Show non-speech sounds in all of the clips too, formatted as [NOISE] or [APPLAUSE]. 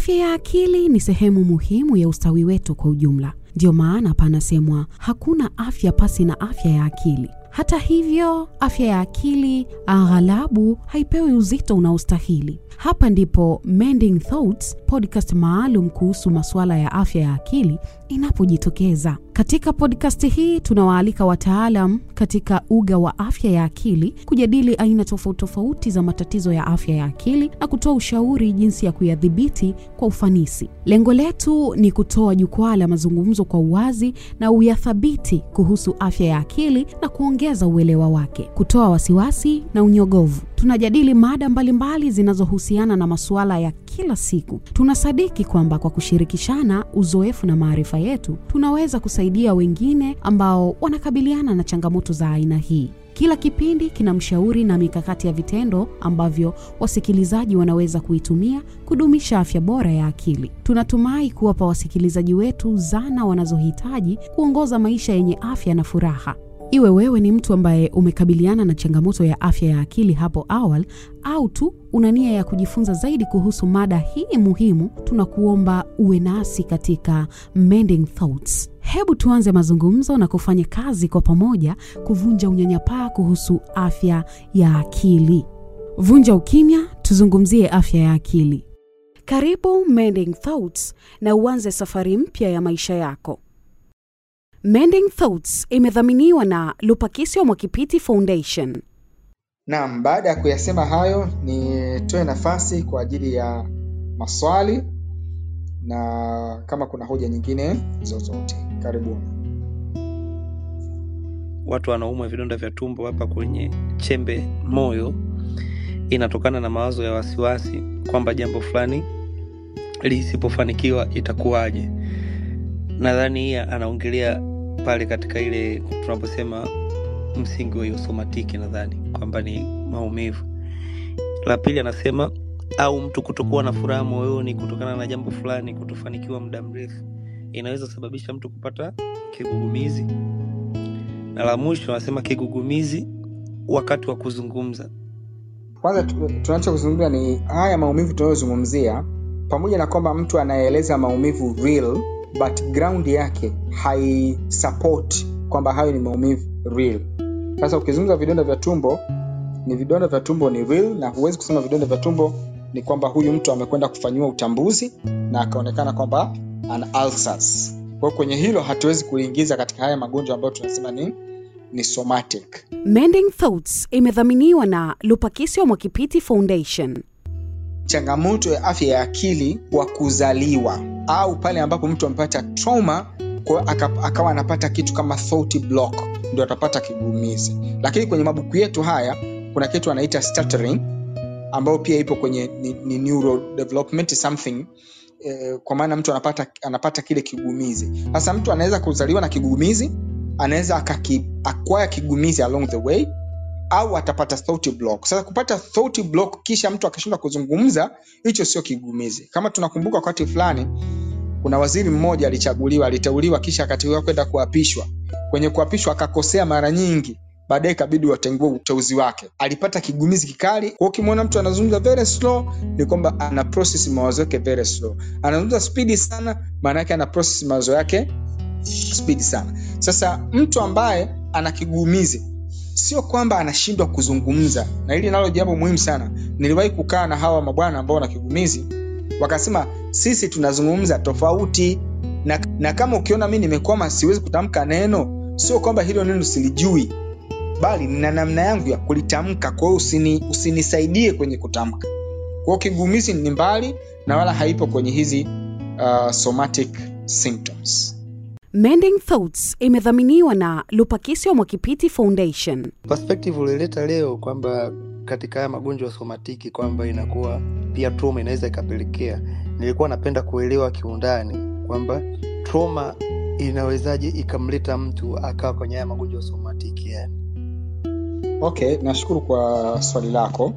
Afya ya akili ni sehemu muhimu ya ustawi wetu kwa ujumla. Ndiyo maana panasemwa hakuna afya pasi na afya ya akili. Hata hivyo, afya ya akili aghalabu haipewi uzito unaostahili. Hapa ndipo Mending Thoughts, podcast maalum kuhusu masuala ya afya ya akili inapojitokeza. Katika podkasti hii tunawaalika wataalam katika uga wa afya ya akili kujadili aina tofauti tofauti za matatizo ya afya ya akili na kutoa ushauri jinsi ya kuyadhibiti kwa ufanisi. Lengo letu ni kutoa jukwaa la mazungumzo kwa uwazi na uyathabiti kuhusu afya ya akili na kuongeza uelewa wake, kutoa wasiwasi na unyogovu. Tunajadili mada mbalimbali zinazohusiana na masuala ya kila siku. Tunasadiki kwamba kwa kushirikishana uzoefu na maarifa yetu, tunaweza kusaidia wengine ambao wanakabiliana na changamoto za aina hii. Kila kipindi kina mshauri na mikakati ya vitendo ambavyo wasikilizaji wanaweza kuitumia kudumisha afya bora ya akili. Tunatumai kuwapa wasikilizaji wetu zana wanazohitaji kuongoza maisha yenye afya na furaha. Iwe wewe ni mtu ambaye umekabiliana na changamoto ya afya ya akili hapo awali au tu una nia ya kujifunza zaidi kuhusu mada hii muhimu, tunakuomba uwe nasi katika Mending Thoughts. Hebu tuanze mazungumzo na kufanya kazi kwa pamoja kuvunja unyanyapaa kuhusu afya ya akili. Vunja ukimya, tuzungumzie afya ya akili. Karibu Mending Thoughts na uanze safari mpya ya maisha yako. Mending Thoughts imedhaminiwa na Lupakisyo Mwakipiti Foundation. Naam, baada ya kuyasema hayo, nitoe nafasi kwa ajili ya maswali na kama kuna hoja nyingine zozote. Karibuni. watu wanaumwa vidonda vya tumbo hapa kwenye chembe moyo inatokana na mawazo ya wasiwasi kwamba jambo fulani lisipofanikiwa itakuwaje nadhani hii anaongelea pale katika ile tunaposema msingi wa somatiki nadhani kwamba ni maumivu. La pili anasema au mtu kutokuwa na furaha moyoni kutokana na jambo fulani kutofanikiwa muda mrefu inaweza sababisha mtu kupata kigugumizi. Na la mwisho anasema kigugumizi wakati wa kuzungumza. Kwanza tu- tunachozungumza ni haya maumivu tunayozungumzia, pamoja na kwamba mtu anaeleza maumivu real, background yake haisupport kwamba hayo ni maumivu real. Sasa ukizungumza vidonda vya tumbo, ni vidonda vya tumbo ni real, na huwezi kusema vidonda vya tumbo ni kwamba huyu mtu amekwenda kufanyiwa utambuzi na akaonekana kwamba ana ulcers. Kwa kwenye hilo hatuwezi kuingiza katika haya magonjwa ambayo tunasema ni ni somatic. Mending Thoughts imedhaminiwa na Lupakisyo Mwakipiti Foundation. Changamoto ya afya ya akili kwa kuzaliwa au pale ambapo mtu amepata trauma akawa anapata kitu kama thought block ndio atapata kigumizi. Lakini kwenye mabuku yetu haya kuna kitu anaita stuttering ambayo pia ipo kwenye ni, ni neurodevelopment something eh, kwa maana mtu anapata anapata kile kigumizi. Sasa mtu anaweza kuzaliwa na kigumizi anaweza akwaya kigumizi along the way au atapata thought block. Sasa kupata thought block kisha mtu akashindwa kuzungumza, hicho sio kigumizi. Kama tunakumbuka wakati fulani kuna waziri mmoja alichaguliwa, aliteuliwa kisha akateuliwa kwenda kuapishwa. Kwenye kuapishwa akakosea mara nyingi, baadaye ikabidi watengue uteuzi wake. Alipata kigumizi kikali. Kwa ukimwona mtu anazungumza very slow, ni kwamba ana process mawazo yake very slow. Anazungumza spidi sana, maana yake ana process mawazo yake spidi sana. Sasa mtu ambaye ana kigumizi sio kwamba anashindwa kuzungumza. Na hili nalo jambo muhimu sana. Niliwahi kukaa na hawa mabwana ambao wana kigumizi. Wakasema sisi tunazungumza tofauti. Na, na kama ukiona mi nimekwama siwezi kutamka neno. Sio kwamba hilo neno silijui. Bali nina namna yangu ya kulitamka. Kwa hiyo usini, usinisaidie kwenye kutamka. Kwa kigumizi ni mbali na wala haipo kwenye hizi uh, somatic symptoms Mending Thoughts imedhaminiwa na Lupakisyo Mwakipiti Foundation. perspective ulileta leo kwamba katika haya magonjwa ya somatiki kwamba inakuwa pia trauma inaweza ikapelekea. Nilikuwa napenda kuelewa kiundani kwamba trauma inawezaje ikamleta mtu akawa kwenye haya magonjwa ya somatiki yani. Okay nashukuru kwa swali lako.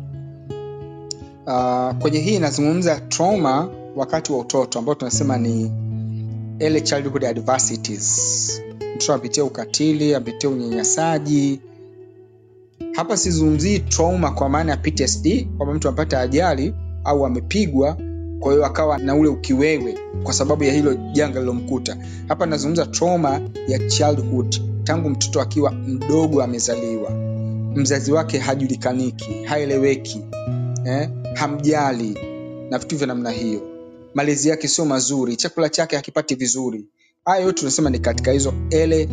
Uh, kwenye hii inazungumza trauma wakati wa utoto ambao tunasema ni early childhood adversities. Mtoto anapitia ukatili amepitia unyanyasaji. Hapa sizungumzii trauma kwa maana ya ptsd kwamba mtu amepata ajali au amepigwa kwa hiyo akawa na ule ukiwewe kwa sababu ya hilo janga lilomkuta. Hapa nazungumza trauma ya childhood tangu mtoto akiwa mdogo amezaliwa. Mzazi wake hajulikaniki haeleweki eh? hamjali na vitu vya namna hiyo malezi yake sio mazuri chakula chake hakipati vizuri. Haya yote tunasema ni katika hizo early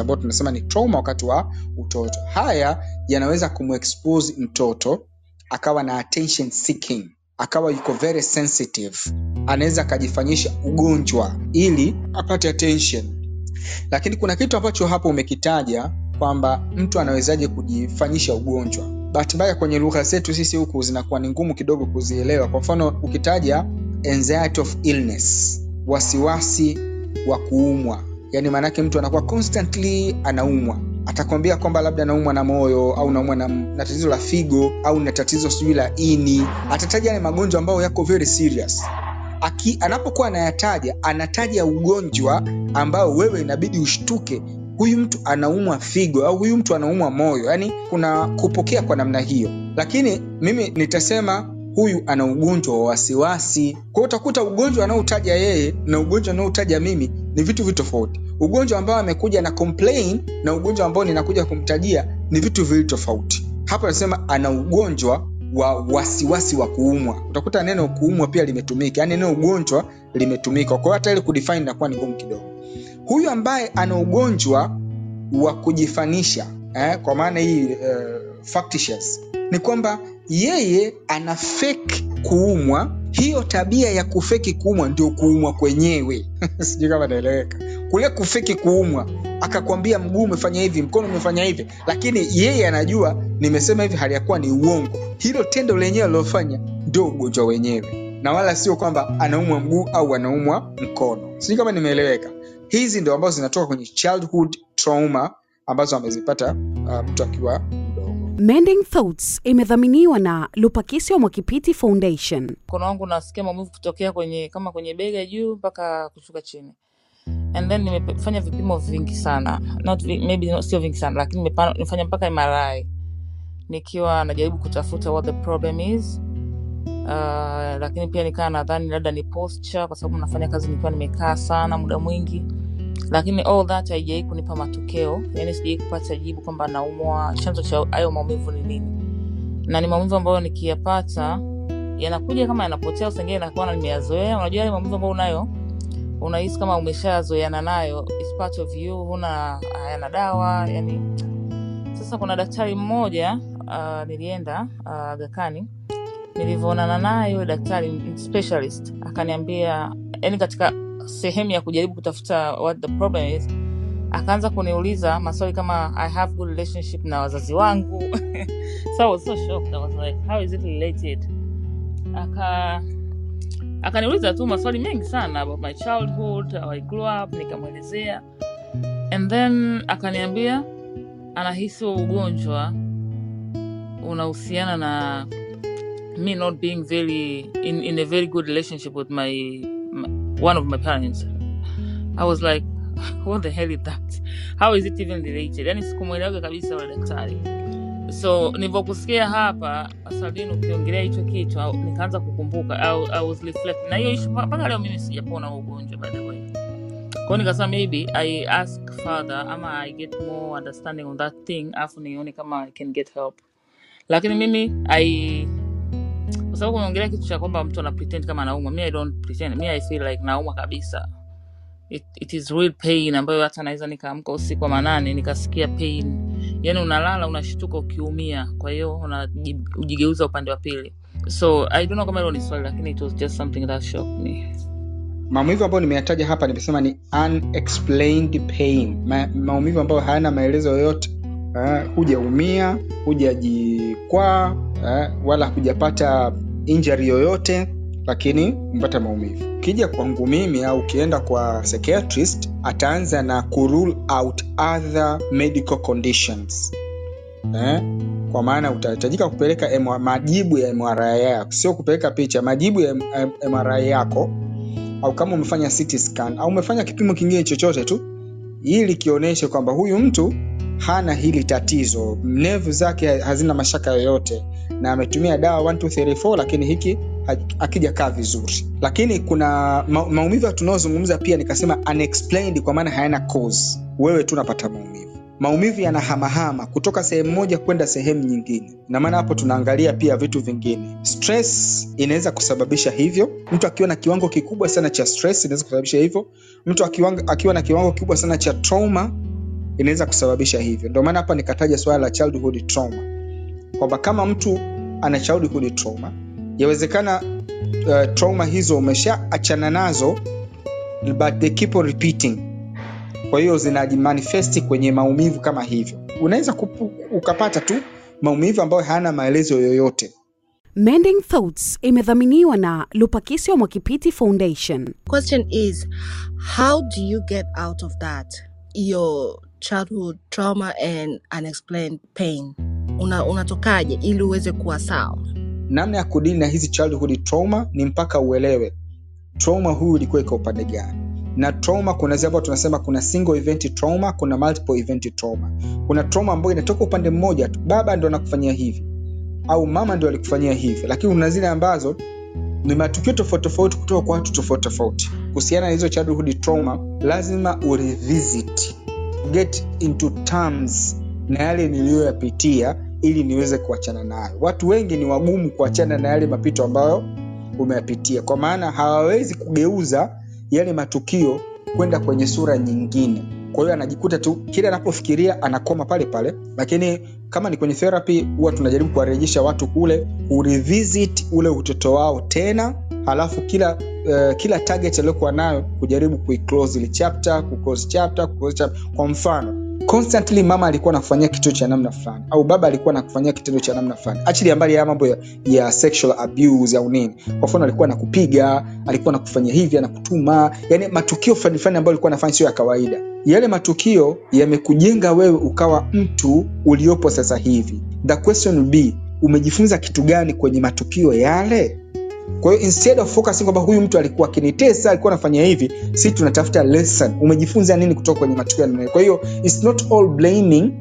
ambayo tunasema ni trauma wakati wa utoto. Haya yanaweza kumexpose mtoto akawa na attention seeking akawa yuko very sensitive. Anaweza akajifanyisha ugonjwa ili apate attention. Lakini kuna kitu ambacho hapo umekitaja kwamba mtu anawezaje kujifanyisha ugonjwa bahati mbaya kwenye lugha zetu sisi huku zinakuwa ni ngumu kidogo kuzielewa. Kwa mfano ukitaja anxiety of illness wasiwasi wa kuumwa. Yaani maanaake mtu anakuwa constantly anaumwa. Atakwambia kwamba labda anaumwa na moyo au naumwa na, na tatizo la figo au na tatizo sijui la ini. Atataja yale magonjwa ambayo yako very serious. Aki, anapokuwa anayataja anataja ugonjwa ambao wewe inabidi ushtuke huyu mtu anaumwa figo au huyu mtu anaumwa moyo. Yaani kuna kupokea kwa namna hiyo. Lakini mimi nitasema huyu ana ugonjwa wa wasiwasi. Kwao utakuta ugonjwa anaotaja yeye na ugonjwa anaotaja mimi ni vitu vitu ugonjwa ambao amekuja na complain na ugonjwa ambao ninakuja kumtajia ni vitu viwili tofauti hapa nasema ana ugonjwa wa wasiwasi wa kuumwa. Utakuta neno kuumwa pia limetumika. Yaani neno ugonjwa limetumika. Kwa hiyo hata ile kudefine inakuwa ni ngumu kidogo huyu ambaye ana ugonjwa wa kujifanisha eh, kwa maana hii factitious ni kwamba yeye ana fake kuumwa. Hiyo tabia ya kufeki kuumwa ndio kuumwa kwenyewe. [LAUGHS] Sijui kama naeleweka. Kule kufeki kuumwa akakwambia mguu umefanya hivi mkono umefanya hivi. Lakini yeye anajua nimesema hivi hali yakuwa ni uongo. Hilo tendo lenyewe alilofanya ndio ugonjwa wenyewe. Na wala sio kwamba anaumwa mguu au anaumwa mkono. Sijui kama nimeeleweka hizi ndio ambazo zinatoka kwenye childhood trauma ambazo amezipata uh, mtu akiwa mdogo. Mending Thoughts imedhaminiwa na Lupakisyo Mwakipiti Foundation. mkono wangu nasikia maumivu kutokea kwenye kama kwenye bega juu mpaka kushuka chini. And then nimefanya vipimo vingi sana. Not maybe not, sio vingi sana lakini nimefanya mpaka MRI nikiwa najaribu kutafuta what the problem is. Uh, lakini pia nikaa nadhani labda ni posture kwa sababu nafanya kazi nikiwa nimekaa sana muda mwingi lakini all that haijawai kunipa matokeo. Yani sijawai kupata jibu kwamba naumwa. Chanzo cha hayo maumivu ni nini? Na ni maumivu ambayo nikiyapata yanakuja kama yanapotea usengine nakuwa nimeyazoea. Unajua yale maumivu ambayo unayo unahisi kama umeshazoeana nayo. Part of you huna hayana dawa yani sasa kuna daktari mmoja uh, nilienda uh, gakani nilivyoonana naye yule daktari specialist akaniambia yani katika sehemu ya kujaribu kutafuta what the problem is akaanza kuniuliza maswali kama i have good relationship na wazazi wangu. [LAUGHS] So so shocked. I was like, how is it related? Aka akaniuliza tu maswali mengi sana about my childhood how i grew up nikamwelezea. And then akaniambia anahisi ugonjwa unahusiana na me not being very in, in a very good relationship with my, my one of my parents. I was like [LAUGHS] what the hell is that? How is it even related? Yani sikumwelewaga kabisa wa daktari. So nilivyokusikia hapa saldin ukiongelea hicho kitu nikaanza kukumbuka au I was reflect na hiyo issue mpaka leo mimi sijapona ugonjwa by the way. Kwa nikasema maybe i ask father ama i get more understanding on that thing afu nione kama i can get help. Lakini mimi i sababu umeongelea kitu cha kwamba mtu ana kama anaumwa. Mi mi like naumwa kabisa. It, it is real pain ambayo hata naweza nikaamka usiku wa manane nikasikia pain. Yani unalala unashtuka ukiumia. Kwa hiyo unajigeuza upande wa pili. So i don't know kama ni swali lakini it was just something that shocked me. Maumivu ambayo nimeyataja hapa nimesema ni unexplained pain. Ma, maumivu ambayo hayana maelezo yoyote. Uh, hujaumia hujajikwaa uh, wala hujapata injury yoyote lakini mpata maumivu. Ukija kwangu mimi au ukienda kwa psychiatrist ataanza na kurule out other medical conditions. Eh? kwa maana utahitajika kupeleka majibu ya MRI yako. Sio kupeleka picha majibu ya MRI yako au kama umefanya CT scan au umefanya kipimo kingine chochote tu ili kionyeshe kwamba huyu mtu hana hili tatizo. Nevu zake hazina mashaka yoyote na ametumia dawa 1, 2, 3, 4, lakini hiki akijakaa vizuri. Lakini kuna ma, maumivu tunaozungumza pia nikasema unexplained kwa maana hayana cause. Wewe tu unapata maumivu. Maumivu yanahamahama kutoka sehemu moja kwenda sehemu nyingine. Na maana hapo tunaangalia pia vitu vingine. Stress inaweza kusababisha hivyo. Mtu akiwa na kiwango kikubwa sana cha stress inaweza kusababisha hivyo. Mtu akiwa na kiwango kikubwa sana cha trauma inaweza kusababisha hivyo. Ndio maana hapa nikataja swala la childhood trauma kwamba kama mtu ana childhood trauma yawezekana uh, trauma hizo umeshaachana nazo but they keep on repeating. Kwa hiyo zinajimanifesti kwenye maumivu kama hivyo. Unaweza kupu- ukapata tu maumivu ambayo hayana maelezo yoyote. Mending Thoughts imedhaminiwa na Lupakisyo Mwakipiti Foundation. question is how do you get out of that? Your childhood trauma and unexplained pain Una, ili uweze kuwa sawa? Namna ya kudili na hizi childhood trauma ni mpaka uelewe trauma huyu ilikuwa iko upande gani. Na trauma kuna zile ambazo tunasema kuna single event trauma kuna multiple event trauma. Kuna trauma ambayo inatoka upande mmoja tu baba ndo anakufanyia hivi au mama ndo alikufanyia hivi. Lakini kuna zile ambazo ni matukio tofauti tofauti kutoka kwa watu tofauti tofauti. Kuhusiana na hizo childhood trauma lazima urevisit get into terms na yale niliyoyapitia ili niweze kuachana nayo. Watu wengi ni wagumu kuachana na yale mapito ambayo umeyapitia kwa maana hawawezi kugeuza yale matukio kwenda kwenye sura nyingine. Kwa hiyo anajikuta tu kila anapofikiria anakoma pale pale lakini kama ni kwenye therapy huwa tunajaribu kuwarejesha watu kule kurevisit ule utoto wao tena halafu kila uh, kila target aliyokuwa nayo kujaribu kuiclose kwa mfano constantly mama alikuwa anakufanyia kitu cha namna fulani au baba alikuwa anakufanyia kitendo cha namna fulani. Achili mbali ya mambo ya, ya sexual abuse au nini. Kwa mfano alikuwa anakupiga alikuwa anakufanyia hivi anakutuma. Yani matukio fulani fulani ambayo alikuwa anafanya sio ya kawaida. Yale matukio yamekujenga wewe ukawa mtu uliopo sasa hivi. The question will be umejifunza kitu gani kwenye matukio yale kwa hiyo instead of focusing kwamba huyu mtu alikuwa akinitesa alikuwa anafanya hivi si tunatafuta lesson umejifunza nini kutoka kwenye matukio ya. kwa hiyo it's not all blaming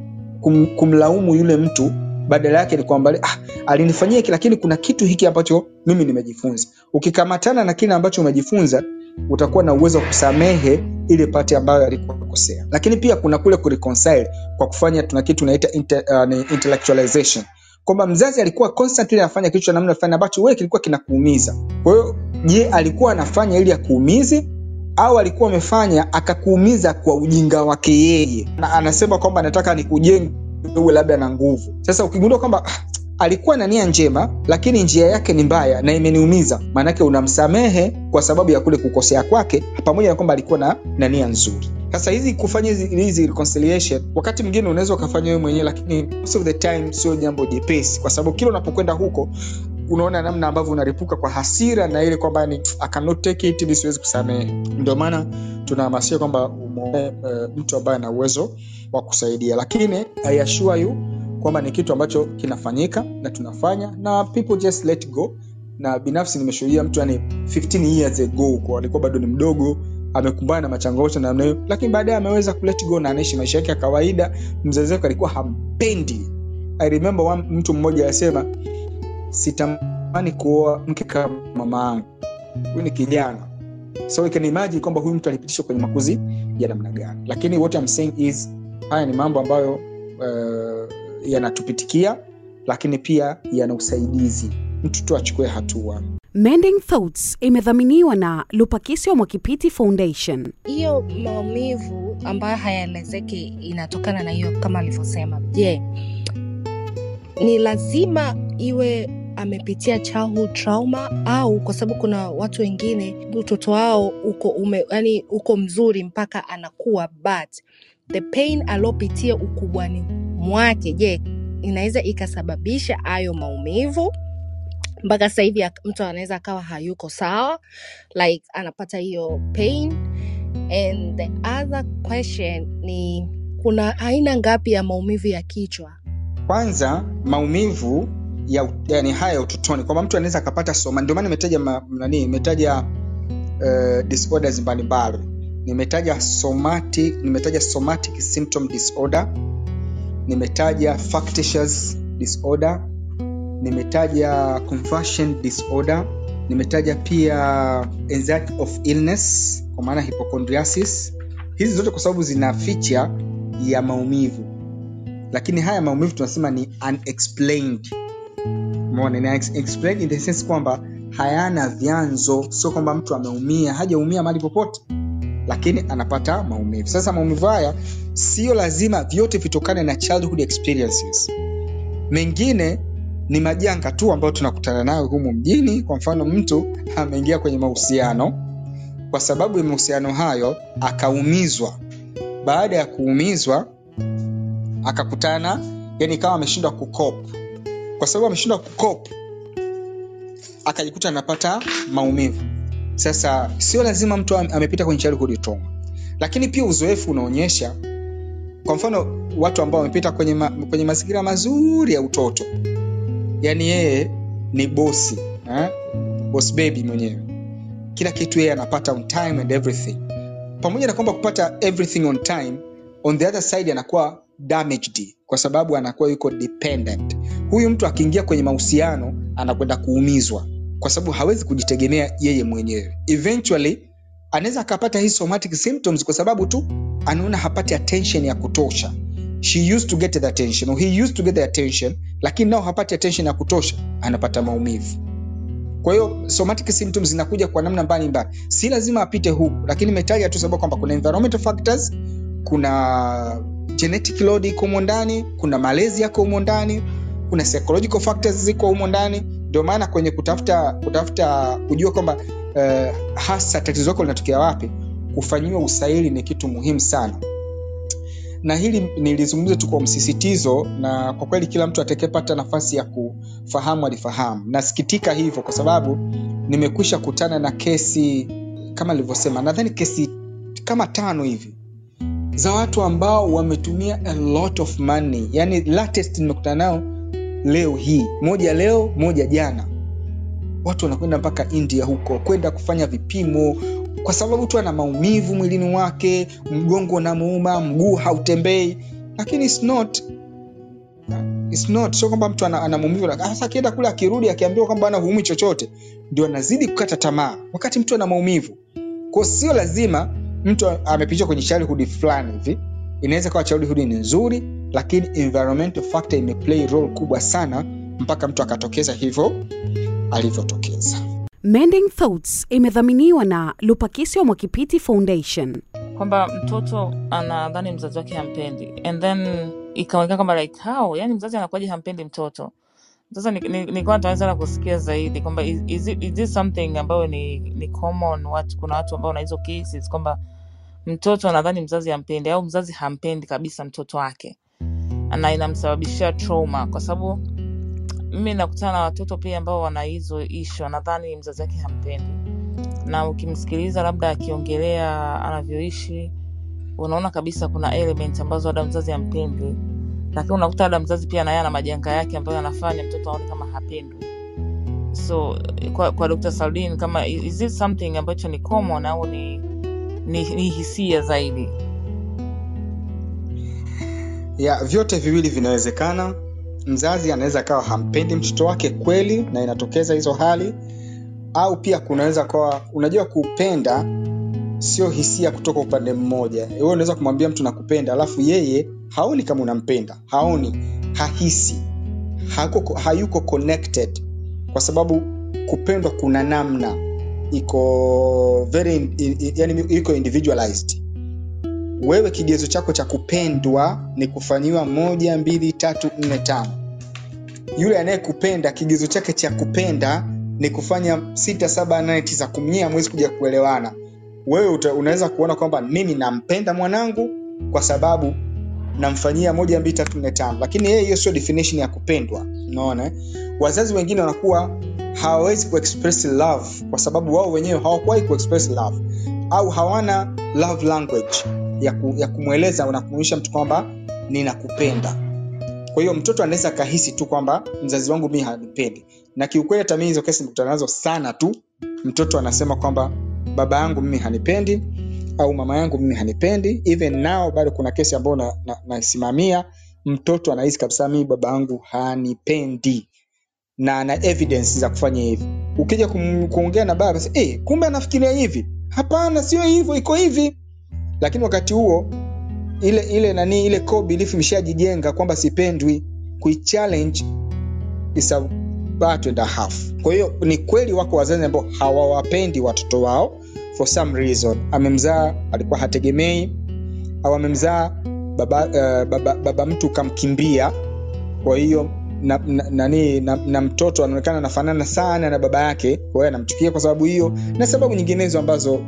kum, kumlaumu yule mtu badala yake ni kwamba ah, alinifanyia hiki lakini kuna kitu hiki ambacho mimi nimejifunza ukikamatana na kile ambacho umejifunza utakuwa na uwezo wa kusamehe ile pati ambayo alikukosea. lakini pia kuna kule kureconcile kwa kufanya tuna kitu tunaita inter, uh, intellectualization kwamba mzazi alikuwa constantly anafanya kitu cha namna fulani ambacho wewe kilikuwa kinakuumiza. Kwa hiyo je alikuwa anafanya ili akuumize au alikuwa amefanya akakuumiza kwa ujinga wake yeye? Na anasema kwamba anataka nikujenge uwe labda na nguvu. Sasa ukigundua kwamba ah, alikuwa na nia njema lakini njia yake ni mbaya na imeniumiza. Maanake unamsamehe kwa sababu ya kule kukosea kwake pamoja na kwamba alikuwa na, nia nzuri. Sasa hizi kufanya hizi, reconciliation wakati mwingine unaweza ukafanya wewe mwenyewe lakini most of the time sio jambo jepesi. Kwa sababu kila unapokwenda huko unaona namna ambavyo unaripuka kwa hasira na ile kwamba ni take it ili siwezi kusamehe. Ndio maana tunahamasisha kwamba umwoe uh, mtu ambaye ana uwezo wa kusaidia. Lakini I assure you kwamba ni kitu ambacho kinafanyika na tunafanya na people just let go. Na binafsi nimeshuhudia mtu yani 15 years ago kwa alikuwa bado ni mdogo amekumbana na machangamoto na namna hiyo lakini baadaye ameweza kulet go na anaishi maisha yake ya kawaida. Wake alikuwa hampendi. I remember one, mtu mmoja alisema sitamani kuoa mke kama mama yangu. Huyu ni kijana. So imagine kwamba huyu mtu alipitishwa kwenye makuzi ya namna gani. Lakini what I'm saying is haya ni mambo ambayo uh, yanatupitikia lakini pia yana usaidizi. Mtu tu achukue hatua. Mending Thoughts imedhaminiwa na Lupakisyo Mwakipiti Foundation. hiyo maumivu ambayo hayaelezeki inatokana na hiyo kama alivyosema. Je ni lazima iwe amepitia childhood trauma au kwa sababu kuna watu wengine utoto wao uko ume, yani uko mzuri mpaka anakuwa but the pain aliopitia ukubwani mwake. Je inaweza ikasababisha hayo maumivu? Mpaka sasa hivi mtu anaweza akawa hayuko sawa like anapata hiyo pain. And the other question ni kuna aina ngapi ya maumivu ya kichwa? Kwanza maumivu ya yani haya ya utotoni kwamba mtu anaweza akapata soma ndio maana nimetaja nani nimetaja uh, disorders mbalimbali. Nimetaja somatic nimetaja somatic symptom disorder nimetaja factitious disorder nimetaja conversion disorder nimetaja pia anxiety of illness kwa maana hypochondriasis. Hizi zote kwa sababu zina ficha ya maumivu. Lakini haya maumivu tunasema ni unexplained. Unexplained in the sense kwamba hayana vyanzo. Sio kwamba mtu ameumia hajaumia mali popote lakini anapata maumivu. Sasa maumivu haya sio lazima vyote vitokane na childhood experiences. Mengine ni majanga tu ambayo tunakutana nayo humu mjini. Kwa mfano mtu ameingia kwenye mahusiano kwa sababu ya mahusiano hayo akaumizwa. Baada ya kuumizwa akakutana yani kama ameshindwa kukop kwa sababu ameshindwa kukop akajikuta anapata maumivu sasa sio lazima mtu amepita kwenye childhood trauma. Lakini pia uzoefu unaonyesha kwa mfano watu ambao wamepita kwenye, ma, kwenye mazingira mazuri ya utoto. Yaani yeye ni bosi eh? mwenyewe. Kila kitu yeye anapata on time and everything. Pamoja na kwamba kupata everything on time on the other side anakuwa damaged kwa sababu anakuwa yuko dependent. Huyu mtu akiingia kwenye mahusiano anakwenda kuumizwa kwa sababu hawezi kujitegemea yeye mwenyewe. Eventually anaweza akapata hii somatic symptoms kwa sababu tu anaona hapati attention ya kutosha. She used to get the attention or he used to get the attention lakini nao hapati attention ya kutosha anapata maumivu. Kwa hiyo somatic symptoms zinakuja kwa namna mbalimbali si lazima apite huku lakini imetaja tu sababu kwamba kuna environmental factors kuna genetic load iko humo ndani kuna malezi yako humo ndani kuna psychological factors ziko humo ndani ndio maana kwenye kutafuta kutafuta kujua kwamba uh, hasa tatizo lako linatokea wapi kufanyiwa usaili ni kitu muhimu sana. Na hili nilizungumza tu kwa msisitizo na kwa kweli kila mtu atakayepata nafasi ya kufahamu alifahamu. Nasikitika hivyo kwa sababu nimekwisha kutana na kesi kama nilivyosema nadhani kesi kama tano hivi za watu ambao wametumia a lot of money yani latest nimekutana nao leo hii moja leo moja jana. Watu wanakwenda mpaka india huko kwenda kufanya vipimo kwa sababu tu ana maumivu mwilini wake, mgongo unamuuma mguu hautembei. Lakini it's not It's not sio kwamba mtu ana, maumivu sasa akienda kule akirudi akiambiwa kwamba ana huumi chochote ndio anazidi kukata tamaa. Wakati mtu ana maumivu kwao sio lazima mtu amepitishwa kwenye childhood fulani hivi inaweza kawa childhood ni nzuri lakini environmental factor imeplay role kubwa sana mpaka mtu akatokeza hivyo alivyotokeza. Mending Thoughts imedhaminiwa na lupakisio Mwakipiti Foundation. kwamba mtoto anadhani mzazi wake hampendi and then ikaonekana kwamba like how? Yani mzazi anakuwaje hampendi mtoto? Sasa ni- ni- nilikuwa nataweza na kusikia zaidi kwamba is, is, it, is this something ambayo ni, ni common? Watu, kuna watu ambao na hizo cases kwamba mtoto anadhani mzazi hampendi au mzazi hampendi kabisa mtoto wake. Na inamsababishia trauma kwa sababu mimi nakutana na watoto pia ambao wana hizo ishu nadhani mzazi wake hampendi. Na ukimsikiliza labda akiongelea anavyoishi unaona kabisa kuna element ambazo labda mzazi hampendi. Lakini unakuta labda mzazi pia naye ana majanga yake ambayo anafanya mtoto aone kama hapendwi so kwa, kwa dr saldin kama is it something ambacho ni common au ni, ni, ni hisia zaidi. Ya vyote viwili vinawezekana. Mzazi anaweza akawa hampendi mtoto wake kweli na inatokeza hizo hali. Au pia kunaweza kawa unajua kupenda sio hisia kutoka upande mmoja. Wewe unaweza kumwambia mtu nakupenda alafu yeye haoni kama unampenda. Haoni hahisi hayuko, connected. Kwa sababu kupendwa kuna namna iko very in, in, yani iko individualized. Wewe kigezo chako cha kupendwa ni kufanyiwa moja mbili tatu nne tano. Yule anayekupenda kigezo chake cha kupenda ni kufanya sita saba nane tisa kumnyia mwezi kuja kuelewana. Wewe unaweza kuona kwamba mimi nampenda mwanangu kwa sababu namfanyia moja mbili tatu nne tano. Lakini yeye hiyo sio definition ya kupendwa. Unaona eh? wazazi wengine wanakuwa hawawezi kuexpress love kwa sababu wao wenyewe hawakuwahi kuexpress love au hawana love language ya, ku, ya kumweleza na kumwonyesha mtu kwamba ninakupenda. Kwa hiyo mtoto anaweza akahisi tu kwamba mzazi wangu mii hanipendi. Na kiukweli hata mii hizo kesi nikutana nazo sana tu mtoto anasema kwamba baba yangu mimi hanipendi au mama yangu mimi hanipendi. Even nao bado kuna kesi ambayo nasimamia na, na mtoto anahisi kabisa mii baba yangu hanipendi na ana evidence za kufanya hivi. Ukija kuongea na baba eh, kumbe anafikiria hivi. Hapana sio hivyo iko hivi. Lakini wakati huo ile ile nani ile belief imeshajijenga kwamba sipendwi kuichallenge is a bat and a half. Kwa hiyo ni kweli wako wazazi ambao hawawapendi watoto wao for some reason. Amemzaa alikuwa hategemei au amemzaa baba, uh, baba, baba mtu kamkimbia. Kwa hiyo na, na, nani na, na mtoto anaonekana anafanana sana na baba yake kwa hiyo anamchukia kwa sababu hiyo na sababu nyinginezo ambazo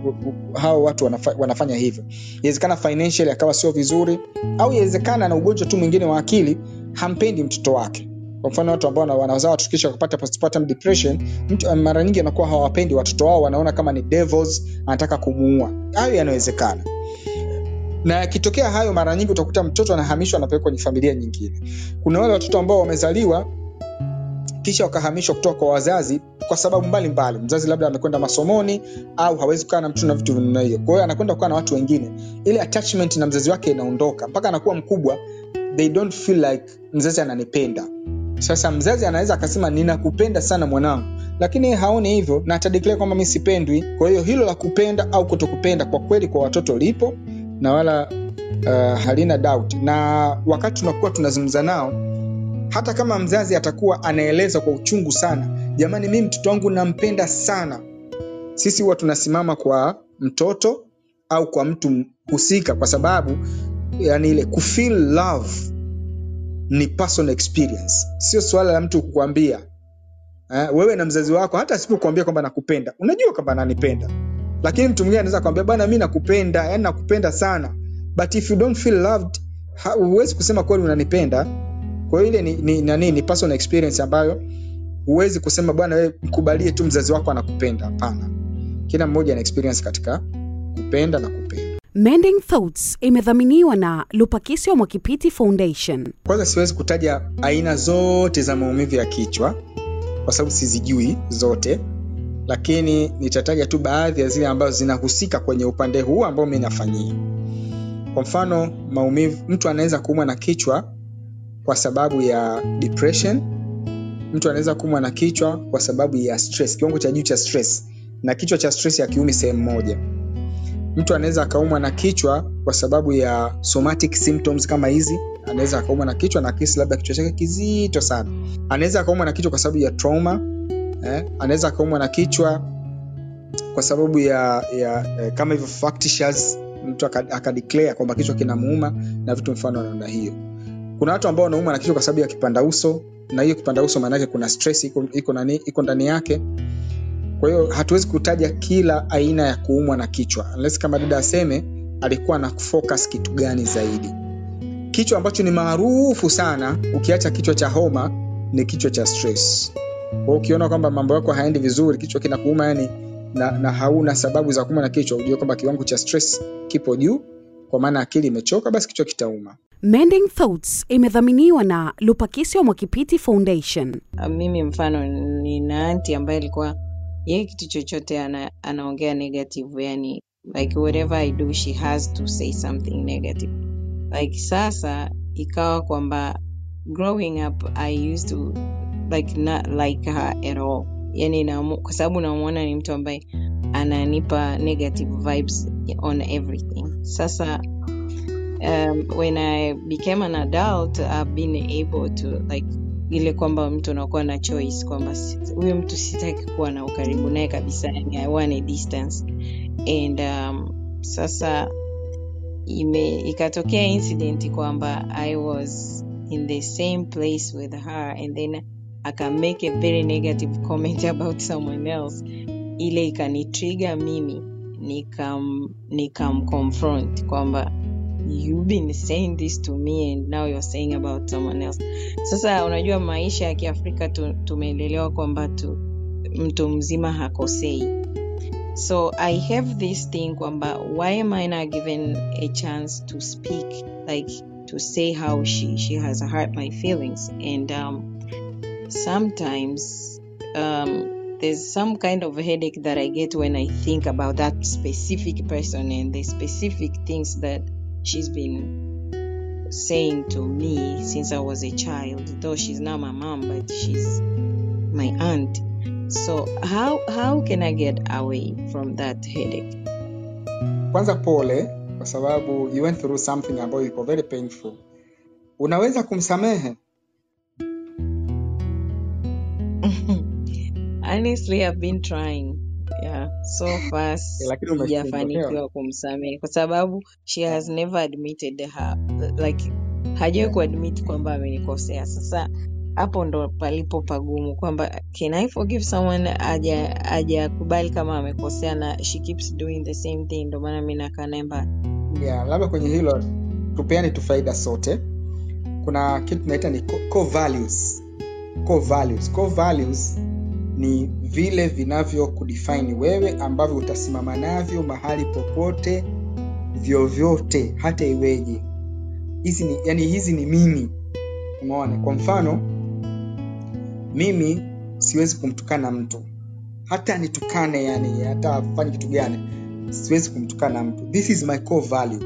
hao watu wanafa, wanafanya hivyo. Inawezekana financial akawa sio vizuri au inawezekana na ugonjwa tu mwingine wa akili hampendi mtoto wake. Kwa mfano watu ambao wana- wanazaa watoto kisha kupata postpartum depression mtu, mara nyingi anakuwa hawapendi watoto wao wanaona kama ni devils anataka kumuua. Hayo yanawezekana na yakitokea hayo mara nyingi utakuta mtoto anahamishwa anapelekwa kwenye familia nyingine. Kuna wale watoto ambao wamezaliwa kisha wakahamishwa kutoka kwa wazazi kwa sababu mbalimbali. Mbali. mzazi labda amekwenda masomoni au hawezi kukaa na mtu na vitu vinna hiyo. Kwa anakwenda kukaa na watu wengine. Ile attachment na mzazi wake inaondoka mpaka anakuwa mkubwa they don't feel like mzazi ananipenda. Sasa mzazi anaweza akasema ninakupenda sana mwanangu lakini haoni hivyo na atadeclare kwamba mi sipendwi. Kwa hiyo hilo la kupenda au kutokupenda kwa kweli kwa watoto lipo na wala uh, halina doubt. Na wakati tunakuwa tunazungumza nao hata kama mzazi atakuwa anaeleza kwa uchungu sana jamani mimi mtoto wangu nampenda sana. Sisi huwa tunasimama kwa mtoto au kwa mtu husika kwa sababu yani ile kufeel love ni personal experience. Sio swala la mtu kukwambia eh, wewe na mzazi wako hata asipokuambia kwamba nakupenda unajua kwamba ananipenda lakini mtu mwingine anaweza kwambia bwana mi nakupenda yani nakupenda sana. But if you don't feel loved huwezi kusema kweli unanipenda. Kwa hiyo ile ni, ni, nani, ni personal experience ambayo huwezi kusema bwana wewe mkubalie tu mzazi wako anakupenda. Hapana. Kila mmoja ana experience katika kupenda na kupenda. Mending Thoughts imedhaminiwa na Lupakisyo Mwakipiti Foundation. kwanza siwezi kutaja aina zote za maumivu ya kichwa kwa sababu sizijui zote lakini nitataja tu baadhi ya zile ambazo zinahusika kwenye upande huu ambao mi nafanyia. Kwa mfano maumivu mtu anaweza kuumwa na kichwa kwa sababu ya depression. Mtu anaweza kuumwa na kichwa kwa sababu ya stress kiwango cha juu cha stress. Na kichwa cha stress ya sehemu moja. Mtu anaweza akaumwa na kichwa kwa sababu ya somatic symptoms kama hizi. Anaweza akaumwa na kichwa na kisi labda kichwa chake kizito sana. Anaweza akaumwa na kichwa kwa sababu ya trauma eh? anaweza akaumwa na kichwa kwa sababu ya, ya eh, kama hivyo factitious mtu aka- akadeclare kwamba kichwa kinamuuma na vitu mfano namna hiyo. Kuna watu ambao wanaumwa na kichwa kwa sababu ya kipanda uso na hiyo kipanda uso maana kuna stress iko, iko ndani yake. Kwa hiyo hatuwezi kutaja kila aina ya kuumwa na kichwa unless kama dada aseme alikuwa na focus kitu gani zaidi. Kichwa ambacho ni maarufu sana ukiacha kichwa cha homa ni kichwa cha stress kwa hiyo ukiona kwamba mambo yako haendi vizuri kichwa kinakuuma yani na, na hauna sababu za kuuma na kichwa ujue kwamba kiwango cha stress kipo juu kwa maana akili imechoka basi kichwa kitauma Mending Thoughts imedhaminiwa na Lupakisyo Mwakipiti Foundation. Ah, mimi mfano nina anti ambaye alikuwa yeye kitu chochote ana, anaongea negative yani like whatever i do she has to say something negative like sasa ikawa kwamba growing up i used to like not like her at all. Yani kwa sababu namwona ni mtu ambaye ananipa negative vibes on everything. Sasa um, when I became an adult I've been able to like ile kwamba mtu unakuwa na choice kwamba huyu mtu sitaki kuwa na ukaribu naye kabisa yani I want a distance. And um, sasa ime ikatokea incident kwamba I was in the same place with her and then aka make a very negative comment [LAUGHS] about someone else. Ile ikanitrigger mimi nikam confront kwamba you've been saying this to me and now you're saying about someone else. Sasa unajua maisha ya kiafrika tu, tumeelelewa kwamba tu, mtu mzima hakosei. So i have this thing kwamba why am i not given a chance to speak like to say how she, she has hurt my feelings? And um, sometimes um, there's some kind of headache that i get when i think about that specific person and the specific things that she's been saying to me since I was a child. Though she's not my mom, but she's my aunt. So how how can I get away from that headache? kwanza pole kwa sababu you went through something ambayo iko very painful unaweza kumsamehe Honestly, I've been trying. Yeah, so far [LAUGHS] sijafanikiwa kumsamehe kwa sababu she has never admitted her like hajawai kuadmit kwamba amenikosea. Sasa hapo ndo palipo pagumu kwamba can I forgive someone ajakubali kama amekosea na she keeps doing the same thing, ndo maana mi nakaa naye mbali. yeah, labda kwenye hilo tupeane tu faida sote kuna kitu tunaita ni co- values. co values. co values ni vile vinavyo kudefine wewe ambavyo utasimama navyo mahali popote vyovyote hata iweje. Hizi ni yani hizi ni mimi. Umeona? Kwa mfano mimi siwezi kumtukana mtu. Hata nitukane yani hata afanye kitu gani siwezi kumtukana mtu. This is my core value.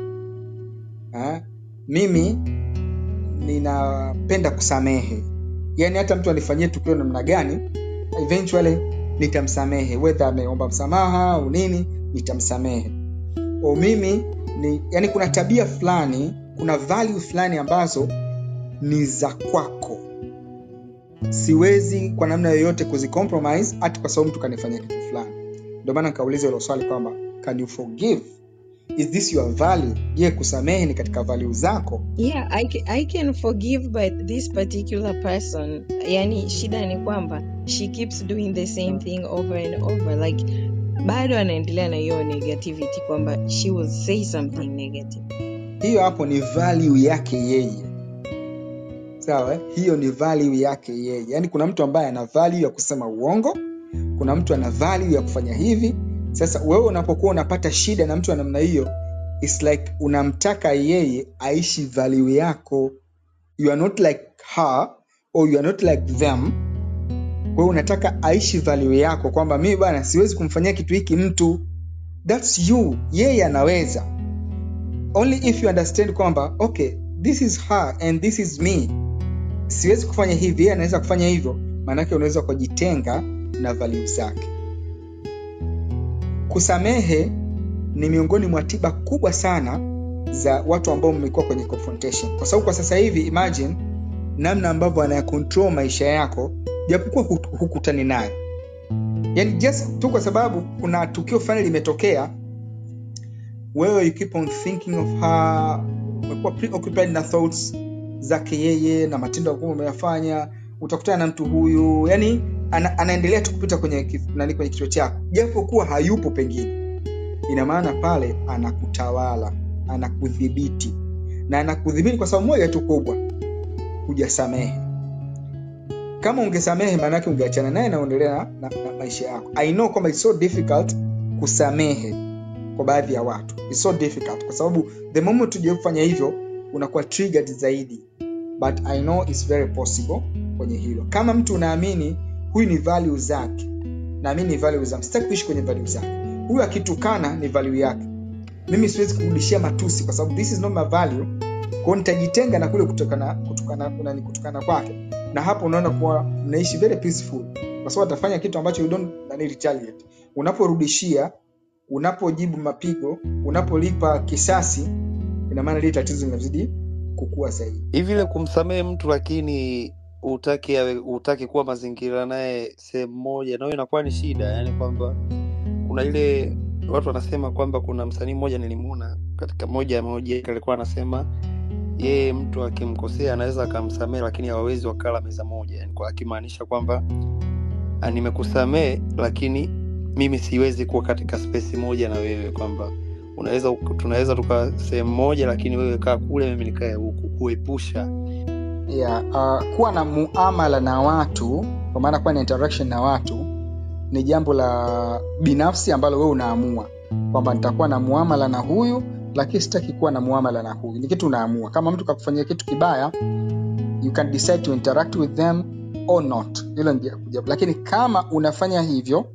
Ha? mimi ninapenda kusamehe. Yani hata mtu anifanyie tukio namna gani eventually nitamsamehe. Whether ameomba msamaha au nini nitamsamehe. O mimi ni yani kuna tabia fulani kuna value fulani ambazo ni za kwako. Siwezi kwa namna yoyote kuzicompromise hata kwa sababu mtu kanifanyia kitu fulani. Ndio maana nikauliza hilo swali kwamba can you forgive is this your value? Je kusamehe ni katika value zako. Yeah, I can, I can forgive but this particular person, yani shida ni kwamba she keeps doing the same thing over and over. Like bado anaendelea na hiyo negativity kwamba she will say something negative. hiyo hapo ni value yake yeye. Sawa hiyo ni value yake yeye. Yaani kuna mtu ambaye ana value ya kusema uongo kuna mtu ana value ya kufanya hivi sasa wewe unapokuwa unapata shida na mtu wa namna hiyo its like unamtaka yeye aishi value yako. You are not like her or you are not like them. Hiyo unataka aishi value yako kwamba mimi bana siwezi kumfanyia kitu hiki mtu. Thats you. Yeye anaweza. Only if you understand kwamba okay this is her and this is me. Siwezi kufanya hivi yeye anaweza kufanya hivyo. Maanake unaweza kujitenga na value zake kusamehe ni miongoni mwa tiba kubwa sana za watu ambao mmekuwa kwenye confrontation. Kwa sababu kwa sasa hivi imagine namna ambavyo anayakontrol maisha yako japokuwa hukutani naye yani just tu kwa sababu kuna tukio fulani limetokea wewe you keep on thinking of her umekuwa na thoughts zake yeye na matendo ambayo umeyafanya utakutana na mtu huyu. Yani ana, anaendelea tu kupita kwenye nani kwenye kichwa chako japo kuwa hayupo pengine. Ina maana pale anakutawala anakudhibiti. Na anakudhibiti kwa sababu moja tu kubwa. Hujasamehe. Kama ungesamehe maanake ungeachana naye na uendelea na, na, maisha yako. I know kwamba so difficult kusamehe kwa baadhi ya watu. It's so difficult. Kwa sababu the moment ujue kufanya hivyo unakuwa triggered zaidi. But i know it's very possible kwenye hilo. Kama mtu unaamini huyu ni value zake. Naamini ni value zangu. Sitaki kuishi kwenye value zake. Huyu akitukana ni value yake. Mimi siwezi kurudishia matusi kwa sababu this is not my value. Kwao nitajitenga na kule kutokana kutokana ni kutokana kwake. Na hapo unaona kuwa mnaishi very peaceful. Kwa sababu atafanya kitu ambacho you don't nani retaliate. Unaporudishia unapojibu mapigo unapolipa kisasi ina maana lile tatizo linazidi kukua zaidi. Hivi ile kumsamehe mtu lakini utaki utaki kuwa mazingira naye sehemu moja. Nayo inakuwa ni shida yani kwamba kuna ile watu wanasema kwamba kuna msanii mmoja nilimuona katika moja ya mahojiano alikuwa anasema yeye mtu akimkosea anaweza akamsamehe lakini hawawezi wakala meza moja. Yani kwa akimaanisha kwamba nimekusamee nimekusamehe lakini mimi siwezi kuwa katika spesi moja na wewe. Kwamba unaweza tunaweza tukaa sehemu moja lakini wewe kaa kule mimi nikae huku kuepusha yeah, uh, kuwa na muamala na watu kwa maana kuwa na interaction na watu ni jambo la binafsi ambalo wewe unaamua kwamba nitakuwa na muamala na huyu lakini sitaki kuwa na muamala na huyu. Ni kitu unaamua. Kama mtu kakufanyia kitu kibaya you can decide to interact with them or not. Hilo ni lakini kama unafanya hivyo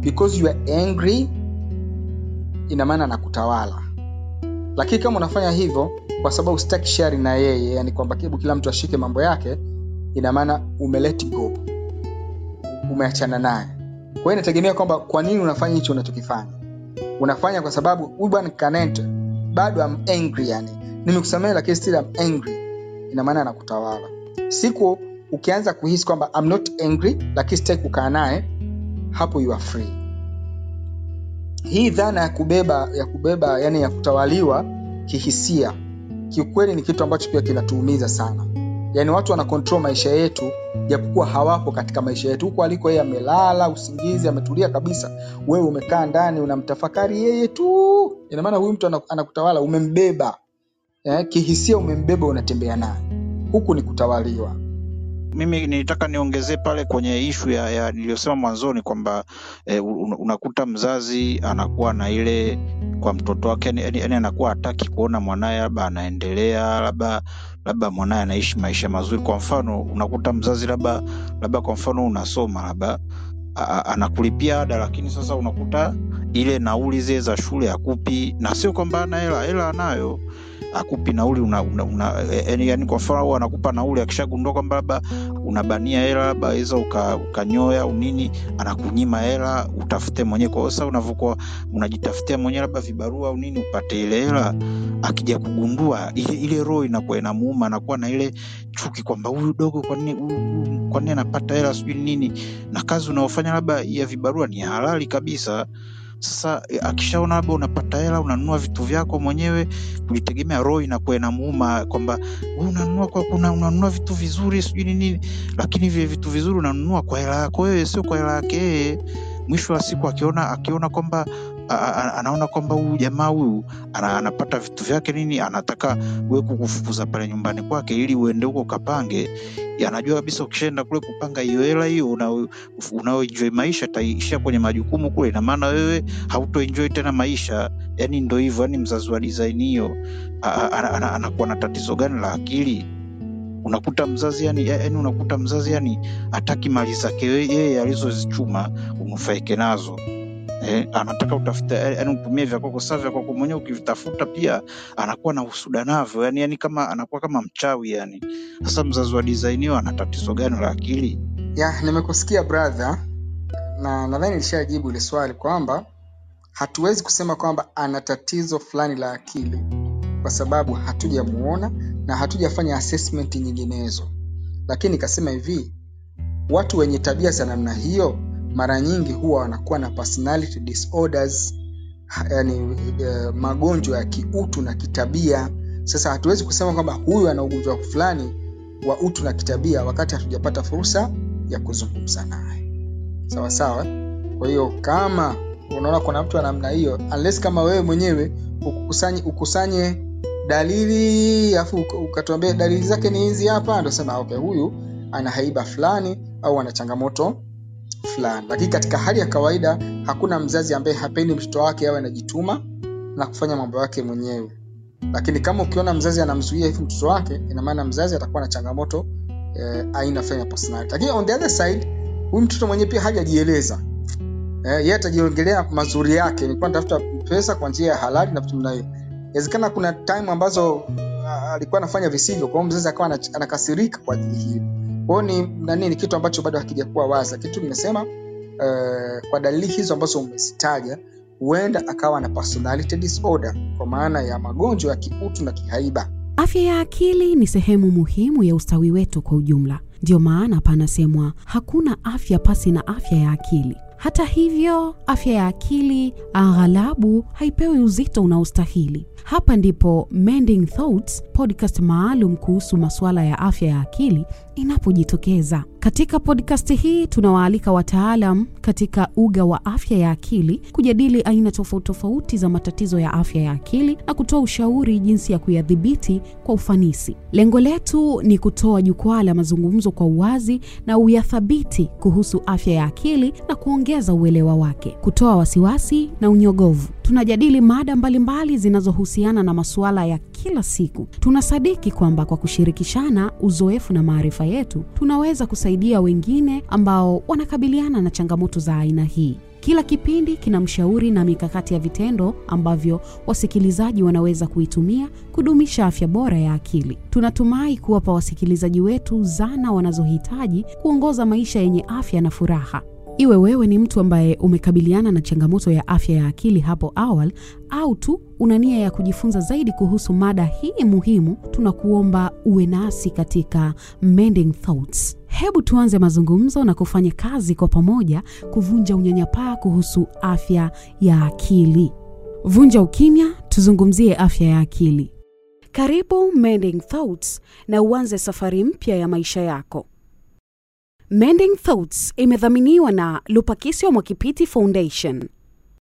because you are angry ina maana nakutawala lakini kama unafanya hivyo kwa sababu sitaki shari na yeye yani kwamba kebu kila mtu ashike mambo yake ina maana umelet go. Umeachana naye. Kwa hiyo inategemea kwamba kwa nini unafanya hicho unachokifanya. Unafanya kwa sababu huyu bwana bado am angry yani. Nimekusamehe lakini still am angry. Ina maana anakutawala. Siku ukianza kuhisi kwamba am not angry lakini sitaki kukaa naye hapo you are free hii dhana ya kubeba ya kubeba yani ya kutawaliwa kihisia kiukweli ni kitu ambacho pia kinatuumiza sana. Yaani watu wana maisha yetu japokuwa hawapo katika maisha yetu. Huko aliko yeye amelala usingizi ametulia kabisa. Wewe umekaa ndani unamtafakari yeye tu. Inamaana huyu mtu anakutawala umembeba. Eh, kihisia umembeba unatembea naye. Huku ni kutawaliwa mimi nilitaka niongezee pale kwenye ishu ya, ya niliyosema mwanzoni kwamba eh, unakuta mzazi anakuwa na ile kwa mtoto wake yani, anakuwa hataki kuona mwanaye labda anaendelea labda labda mwanaye anaishi maisha mazuri. Kwa mfano unakuta mzazi labda labda kwa mfano unasoma labda anakulipia ada lakini sasa unakuta ile nauli zile za shule akupi na sio kwamba ana hela hela anayo akupi nauli una, una, una, yani, yani kwa mfano anakupa nauli akishagundua kwamba labda unabania hela labda weza uka, ukanyoya au nini anakunyima hela utafute mwenyewe. Kwa sasa unavyokuwa unajitafutia mwenyewe labda vibarua au upate ile hela akija kugundua ile, ile roho inakuwa inamuuma anakuwa na ile chuki kwamba huyu dogo kwa anapata hela sijui nini. Na kazi unaofanya labda ya vibarua ni halali kabisa sasa eh, akishaona labda unapata hela unanunua vitu vyako mwenyewe kujitegemea, roho inakuwa inamuuma kwamba "Wewe unanunua kwa kuna unanunua vitu vizuri sijui ni nini. Lakini vile vitu vizuri unanunua kwa hela yako wewe sio kwa hela yake yeye. Mwisho wa siku akiona akiona kwamba anaona kwamba huyu jamaa huyu anapata vitu vyake nini anataka we kukufukuza pale nyumbani kwake ili uende huko kapange. Anajua kabisa ukishaenda kule kupanga hiyo hela hiyo unao- unaoenjoy maisha taishia kwenye majukumu kule ina maana wewe hautoenjoy tena maisha. Yani ndo hivyo yani mzazi wa design hiyo anakuwa na tatizo gani la akili? Unakuta mzazi yani, yani unakuta mzazi yani hataki mali zake yeye alizozichuma unufaike nazo eh, anataka utafute yani utumie vya kwako saa vya kwako mwenyewe ukivitafuta pia anakuwa na usuda navyo. Yani, yani kama anakuwa kama mchawi yani sasa mzazi wa design ana tatizo gani la akili? Ya nimekusikia brother na nadhani nilishajibu ile swali kwamba hatuwezi kusema kwamba ana tatizo fulani la akili kwa sababu hatujamuona na hatujafanya assessment nyinginezo. Lakini nikasema hivi watu wenye tabia za namna hiyo mara nyingi huwa wanakuwa na personality disorders yani eh, magonjwa ya kiutu na kitabia. Sasa hatuwezi kusema kwamba huyu ana ugonjwa fulani wa utu na kitabia wakati hatujapata fursa ya kuzungumza naye. Sawa sawa? Kwa hiyo kama unaona kuna mtu wa namna hiyo unless kama wewe mwenyewe ukusanye, ukusanye dalili afu ukatuambia dalili zake ni hizi hapa ndosema okay huyu ana haiba fulani au ana changamoto fulani. Lakini katika hali ya kawaida hakuna mzazi ambaye hapendi mtoto wake awe anajituma na kufanya mambo yake mwenyewe. Lakini kama ukiona mzazi anamzuia hivi mtoto wake ina maana mzazi atakuwa na changamoto eh, aina fulani lakini on the other side huyu mtoto mwenyewe pia hajajieleza. Eh, yeye atajiongelea mazuri yake nilikuwa natafuta pesa kwa njia ya halali na vitu mnayo inawezekana kuna time ambazo ah, alikuwa anafanya visivyo kwa hiyo mzazi akawa anakasirika kwa ajili hiyo kwa hiyo ni nani ni kitu ambacho bado hakijakuwa wazi lakini tu nimesema uh, kwa dalili hizo ambazo umezitaja huenda akawa na personality disorder kwa maana ya magonjwa ya kiutu na kihaiba Afya ya akili ni sehemu muhimu ya ustawi wetu kwa ujumla. Ndiyo maana panasemwa hakuna afya pasi na afya ya akili. Hata hivyo, afya ya akili aghalabu haipewi uzito unaostahili. Hapa ndipo Mending Thoughts, podcast maalum kuhusu masuala ya afya ya akili inapojitokeza. Katika podcast hii tunawaalika wataalam katika uga wa afya ya akili kujadili aina tofauti tofauti za matatizo ya afya ya akili na kutoa ushauri jinsi ya kuyadhibiti kwa ufanisi. Lengo letu ni kutoa jukwaa la mazungumzo kwa uwazi na uyathabiti kuhusu afya ya akili na kuongeza uelewa wake, kutoa wasiwasi na unyogovu. Tunajadili mada mbalimbali zinazohusiana na masuala ya kila siku. Tunasadiki kwamba kwa kushirikishana uzoefu na maarifa yetu, tunaweza kusaidia wengine ambao wanakabiliana na changamoto za aina hii. Kila kipindi kina mshauri na mikakati ya vitendo ambavyo wasikilizaji wanaweza kuitumia kudumisha afya bora ya akili. Tunatumai kuwapa wasikilizaji wetu zana wanazohitaji kuongoza maisha yenye afya na furaha. Iwe wewe ni mtu ambaye umekabiliana na changamoto ya afya ya akili hapo awali au tu una nia ya kujifunza zaidi kuhusu mada hii muhimu, tunakuomba uwe nasi katika Mending Thoughts. Hebu tuanze mazungumzo na kufanya kazi kwa pamoja kuvunja unyanyapaa kuhusu afya ya akili. Vunja ukimya, tuzungumzie afya ya akili. Karibu Mending Thoughts na uanze safari mpya ya maisha yako. Mending Thoughts imedhaminiwa na Lupakisyo Mwakipiti Foundation.